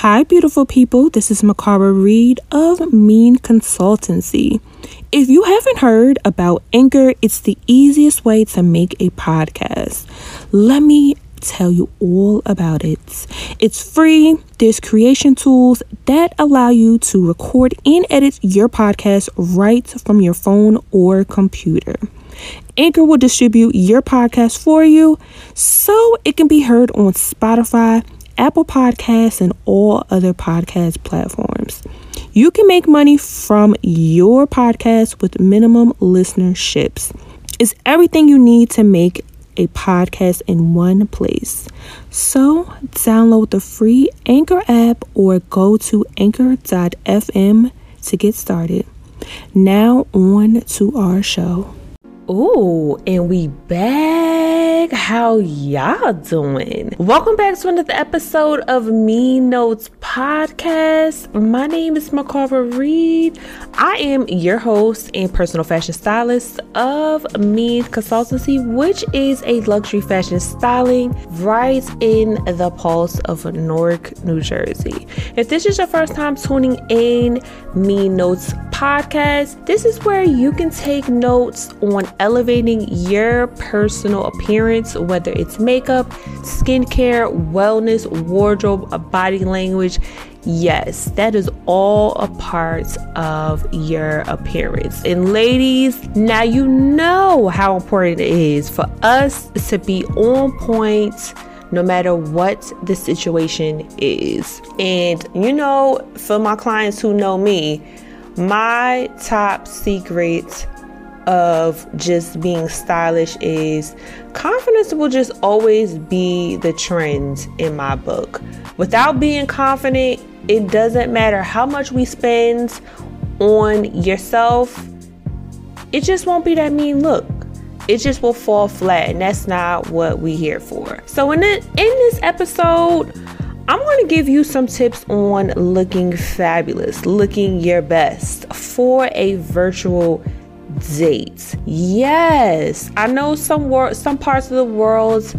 Hi, beautiful people. This is Mikara Reid of MIIEN Consultancy. If you haven't heard about Anchor, it's the easiest way to make a podcast. Let me tell you all about it. It's free. There's creation tools that allow you to record and edit your podcast right from your phone or computer. Anchor will distribute your podcast for you so it can be heard on Spotify, Apple Podcasts, and all other podcast platforms. You can make money from your podcast with minimum listenerships. It's everything you need to make a podcast in one place. So, download the free Anchor app or go to anchor.fm to get started. Now, on to our show. Ooh, and we back. How y'all doing? Welcome back to another episode of Me Notes Podcast. My name is Mikara Reid. I am your host and personal fashion stylist of MIIEN Consultancy, which is a luxury fashion styling right in the pulse of Newark, New Jersey. If this is your first time tuning in, Me Notes Podcast, this is where you can take notes on elevating your personal appearance, whether it's makeup, skincare, wellness, wardrobe, body language. Yes, that is all a part of your appearance. And ladies, now you know how important it is for us to be on point no matter what the situation is. And you know, for my clients who know me, my top secret of just being stylish is confidence will just always be the trend in my book. Without being confident, it doesn't matter how much we spend on yourself, it just won't be that mean look. It just will fall flat, and that's not what we here for. So in in this episode, I'm going to give you some tips on looking fabulous, looking your best for a virtual date. Yes, I know some wor- some parts of the world,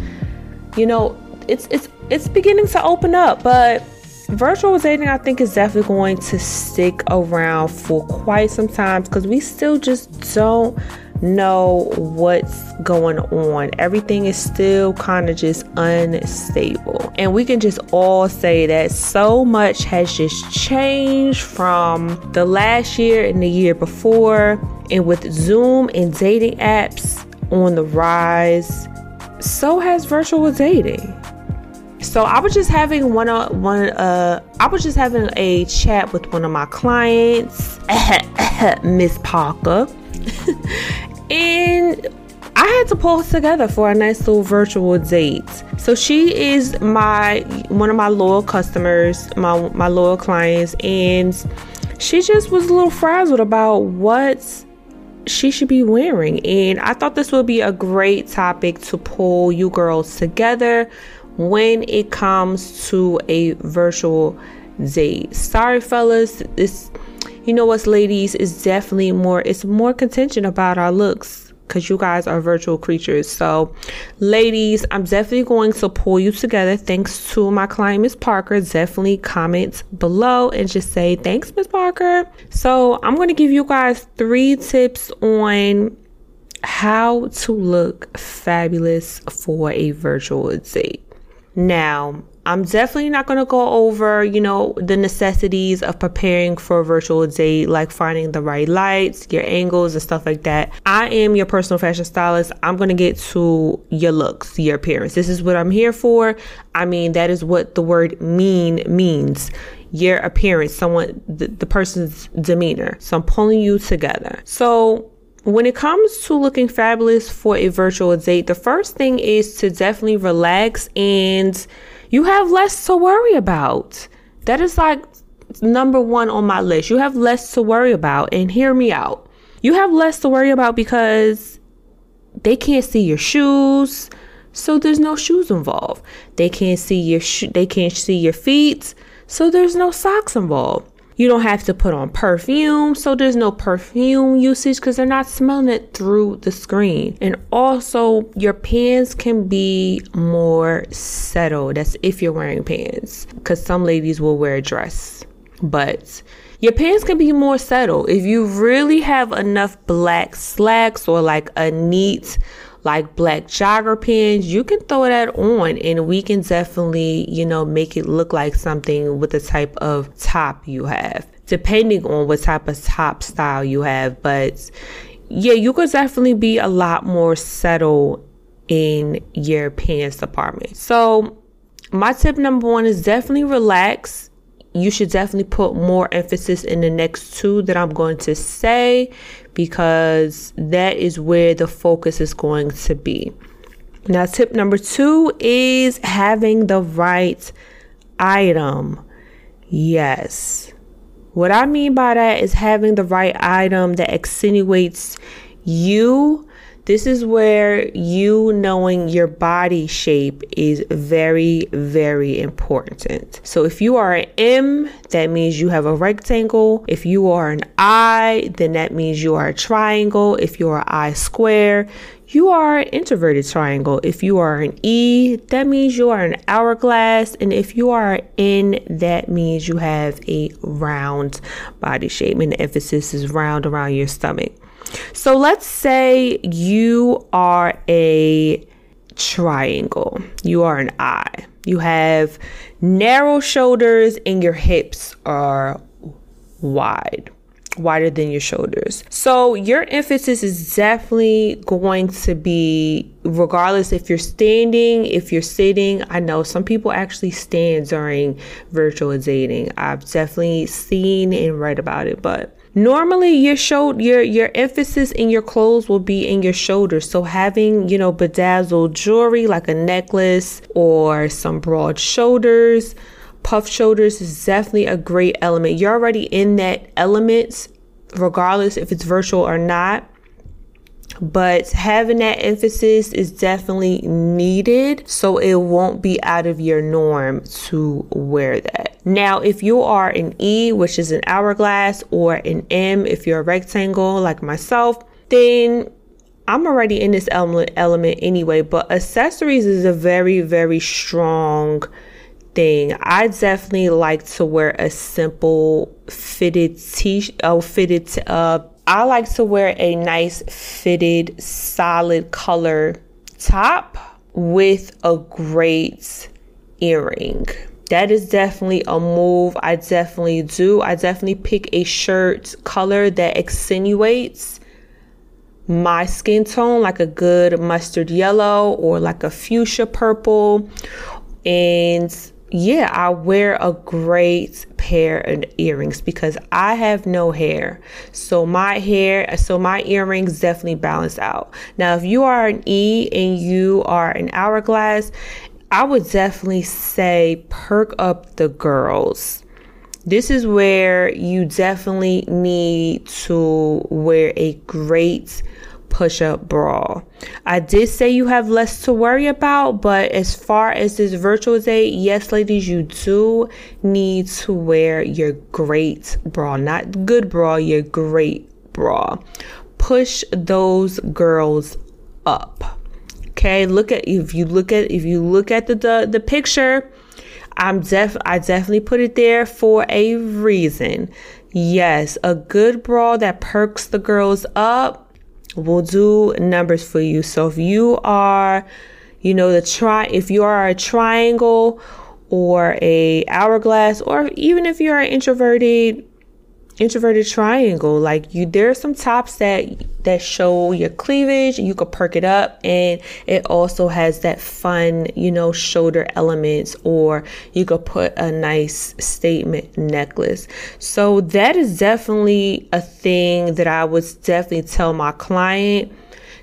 you know, it's it's it's beginning to open up, but virtual dating I think is definitely going to stick around for quite some time because we still just don't know what's going on. Everything is still kind of just unstable. And we can just all say that so much has just changed from the last year and the year before. And with Zoom and dating apps on the rise, so has virtual dating. So I was just having one uh, one uh I was just having a chat with one of my clients, Miss Parker. and I had to pull together for a nice little virtual date. So she is my one of my loyal customers, my my loyal clients, and she just was a little frazzled about what she should be wearing. And I thought this would be a great topic to pull you girls together when it comes to a virtual date. Sorry, fellas, this you know what, ladies, is definitely more, it's more contention about our looks because you guys are virtual creatures. So, ladies, I'm definitely going to pull you together. Thanks to my client, Miss Parker. Definitely comment below and just say thanks, Miss Parker. So, I'm going to give you guys three tips on how to look fabulous for a virtual date. Now, I'm definitely not going to go over, you know, the necessities of preparing for a virtual date, like finding the right lights, your angles, and stuff like that. I am your personal fashion stylist. I'm going to get to your looks, your appearance. This is what I'm here for. I mean, that is what the word MIIEN means your appearance, someone, the, the person's demeanor. So I'm pulling you together. So when it comes to looking fabulous for a virtual date, the first thing is to definitely relax and you have less to worry about. That is like number one on my list. You have less to worry about. And hear me out. You have less to worry about because they can't see your shoes. So there's no shoes involved. They can't see your sh- they can't see your feet. So there's no socks involved. You don't have to put on perfume, so there's no perfume usage because they're not smelling it through the screen. And also, your pants can be more settled. That's if you're wearing pants, because some ladies will wear a dress. But your pants can be more settled. If you really have enough black slacks or like a neat like black jogger pants, you can throw that on and we can definitely, you know, make it look like something with the type of top you have, depending on what type of top style you have. But yeah, you could definitely be a lot more settled in your pants department. So, my tip number one is definitely relax you should definitely put more emphasis in the next two that I'm going to say because that is where the focus is going to be. Now, tip number two is having the right item. Yes. What I mean by that is having the right item that accentuates you this is where you knowing your body shape is very, very important. So if you are an M, that means you have a rectangle. If you are an I, then that means you are a triangle. If you are I square, you are an introverted triangle. If you are an E, that means you are an hourglass. And if you are an N, that means you have a round body shape. And the emphasis is round around your stomach. So let's say you are a triangle, you are an I. You have narrow shoulders and your hips are wide wider than your shoulders. So your emphasis is definitely going to be regardless if you're standing, if you're sitting. I know some people actually stand during virtual dating. I've definitely seen and read about it, but normally your show your your emphasis in your clothes will be in your shoulders. So having you know bedazzled jewelry like a necklace or some broad shoulders puff shoulders is definitely a great element. You're already in that element regardless if it's virtual or not. But having that emphasis is definitely needed so it won't be out of your norm to wear that. Now, if you are an E, which is an hourglass, or an M, if you're a rectangle like myself, then I'm already in this element, element anyway, but accessories is a very, very strong thing. I definitely like to wear a simple fitted t oh fitted uh I like to wear a nice fitted solid color top with a great earring. That is definitely a move I definitely do. I definitely pick a shirt color that accentuates my skin tone, like a good mustard yellow or like a fuchsia purple. And yeah, I wear a great pair of earrings because I have no hair. So my hair, so my earrings definitely balance out. Now, if you are an E and you are an hourglass, I would definitely say perk up the girls. This is where you definitely need to wear a great push up bra. I did say you have less to worry about, but as far as this virtual date, yes, ladies, you do need to wear your great bra, not good bra, your great bra. Push those girls up. Okay, look at if you look at if you look at the the, the picture, I'm def I definitely put it there for a reason. Yes, a good bra that perks the girls up will do numbers for you. So if you are, you know, the try if you are a triangle or a hourglass or even if you're an introverted introverted triangle like you there are some tops that that show your cleavage you could perk it up and it also has that fun you know shoulder elements or you could put a nice statement necklace. So that is definitely a thing that i would definitely tell my client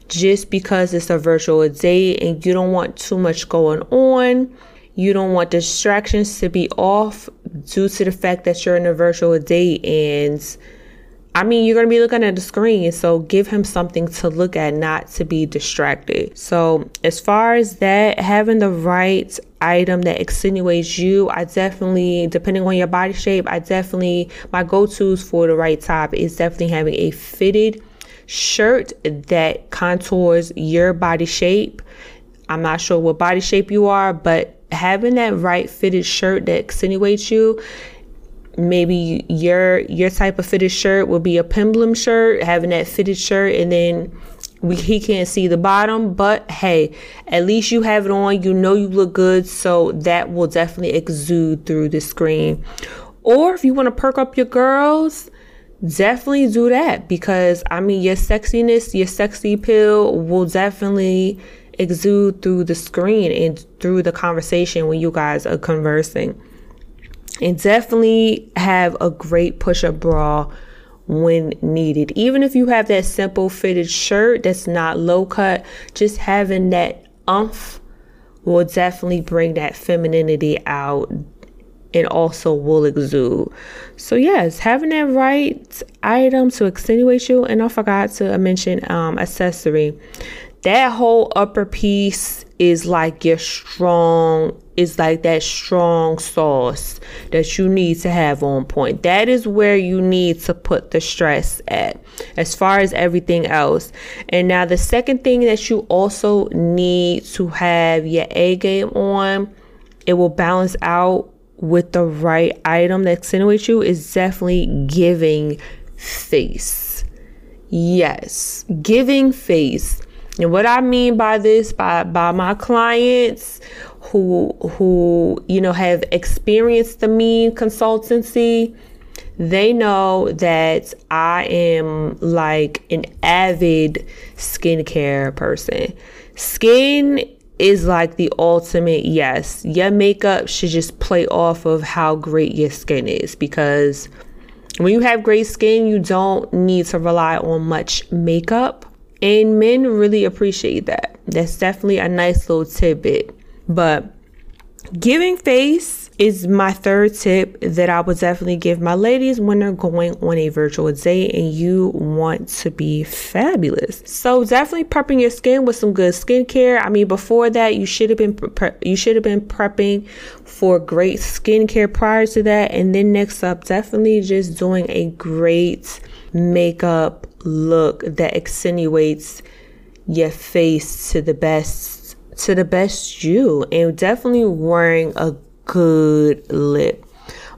just because it's a virtual date and you don't want too much going on. You don't want distractions to be off due to the fact that you're in a virtual date and I mean, you're going to be looking at the screen, so give him something to look at, not to be distracted. So, as far as that, having the right item that extenuates you, I definitely, depending on your body shape, I definitely, my go tos for the right top is definitely having a fitted shirt that contours your body shape. I'm not sure what body shape you are, but having that right fitted shirt that extenuates you maybe your your type of fitted shirt will be a peplum shirt having that fitted shirt and then we, he can't see the bottom but hey at least you have it on you know you look good so that will definitely exude through the screen. Or if you want to perk up your girls definitely do that because i mean your sexiness your sexy pill will definitely exude through the screen and through the conversation when you guys are conversing and definitely have a great push up bra when needed. Even if you have that simple fitted shirt that's not low cut, just having that umph will definitely bring that femininity out and also will exude. So yes, having that right item to extenuate you, and I forgot to mention um, accessory. That whole upper piece is like your strong is like that strong sauce that you need to have on point. That is where you need to put the stress at as far as everything else. And now the second thing that you also need to have your A game on, it will balance out with the right item that accentuates you is definitely giving face. Yes, giving face. And what I MIIEN by this, by by my clients who who you know have experienced the mean consultancy, they know that I am like an avid skincare person. Skin is like the ultimate yes. Your makeup should just play off of how great your skin is because when you have great skin, you don't need to rely on much makeup and men really appreciate that. That's definitely a nice little tidbit. But giving face is my third tip that I would definitely give my ladies when they're going on a virtual date and you want to be fabulous. So definitely prepping your skin with some good skincare. I mean, before that, you should have been pre- you should have been prepping for great skincare prior to that, and then next up, definitely just doing a great makeup look that accentuates your face to the best to the best you and definitely wearing a good lip.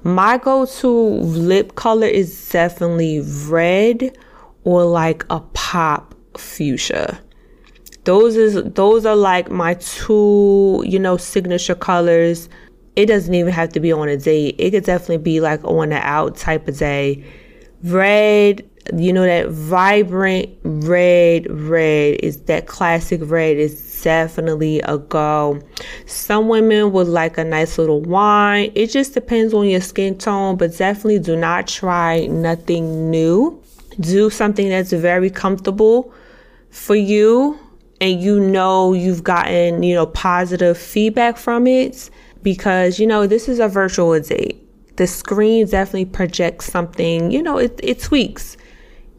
My go-to lip color is definitely red or like a pop fuchsia. Those is those are like my two, you know, signature colors. It doesn't even have to be on a date. It could definitely be like on an out type of day. Red you know that vibrant red red is that classic red is definitely a go. Some women would like a nice little wine. It just depends on your skin tone but definitely do not try nothing new. Do something that's very comfortable for you and you know you've gotten you know positive feedback from it because you know this is a virtual date the screen definitely projects something you know it, it tweaks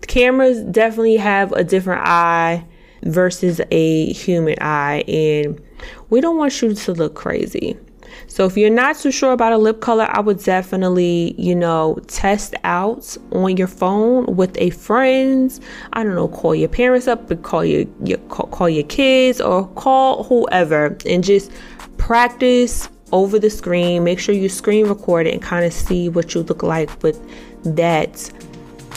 cameras definitely have a different eye versus a human eye, and we don't want you to look crazy. So if you're not too sure about a lip color, I would definitely, you know, test out on your phone with a friend. I don't know, call your parents up, but call your, your call, call your kids or call whoever and just practice over the screen. Make sure you screen record it and kind of see what you look like with that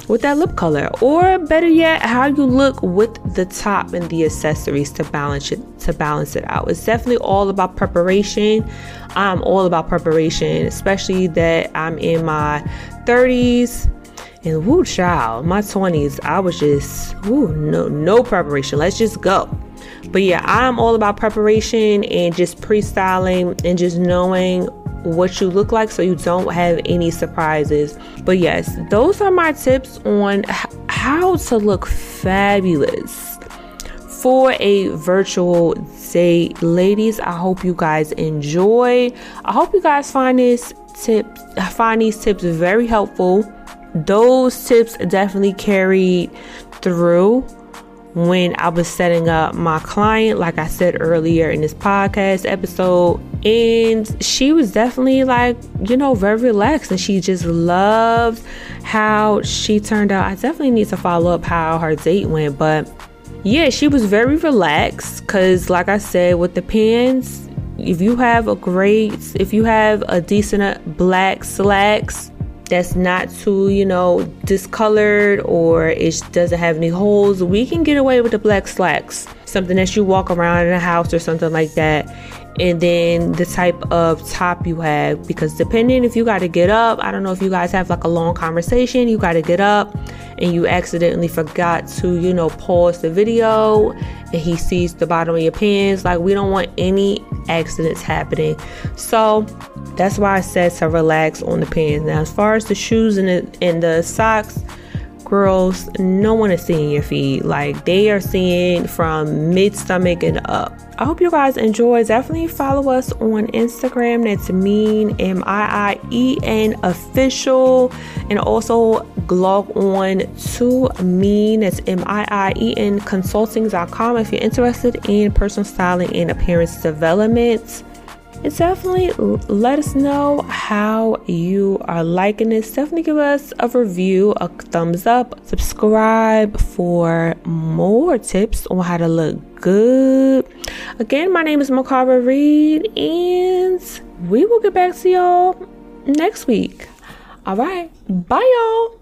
with that lip color. Or better yet how you look with the top and the accessories to balance it to balance it out. It's definitely all about preparation. I'm all about preparation especially that i'm in my 30s and woo child my 20s i was just woo no no preparation. Let's just go but yeah i'm all about preparation and just pre-styling and just knowing what you look like so you don't have any surprises. But yes, those are my tips on how to look fabulous for a virtual date. Ladies, I hope you guys enjoy. I hope you guys find this tip find these tips very helpful those tips definitely carried through when I was setting up my client, like I said earlier in this podcast episode. And she was definitely like, you know, very relaxed and she just loved how she turned out. I definitely need to follow up how her date went, but yeah, she was very relaxed because, like I said, with the pants, if you have a great, if you have a decent uh, black slacks, that's not too, you know, discolored or it doesn't have any holes, we can get away with the black slacks. Something that you walk around in a house or something like that. And then the type of top you have, because depending if you got to get up, I don't know if you guys have like a long conversation, you got to get up and you accidentally forgot to, you know, pause the video and he sees the bottom of your pants. Like, we don't want any accidents happening. So, that's why I said to relax on the pants. Now, as far as the shoes and the, and the socks, girls, no one is seeing your feet. Like they are seeing from mid stomach and up. I hope you guys enjoy. Definitely follow us on Instagram. That's MIIEN M I I E N official, and also log on to MIIEN. That's M I I E N consulting.com if you're interested in personal styling and appearance development definitely let us know how you are liking this. Definitely give us a review, a thumbs up, subscribe for more tips on how to look good. Again, my name is Mikara Reid, and we will get back to y'all next week. All right, bye, y'all.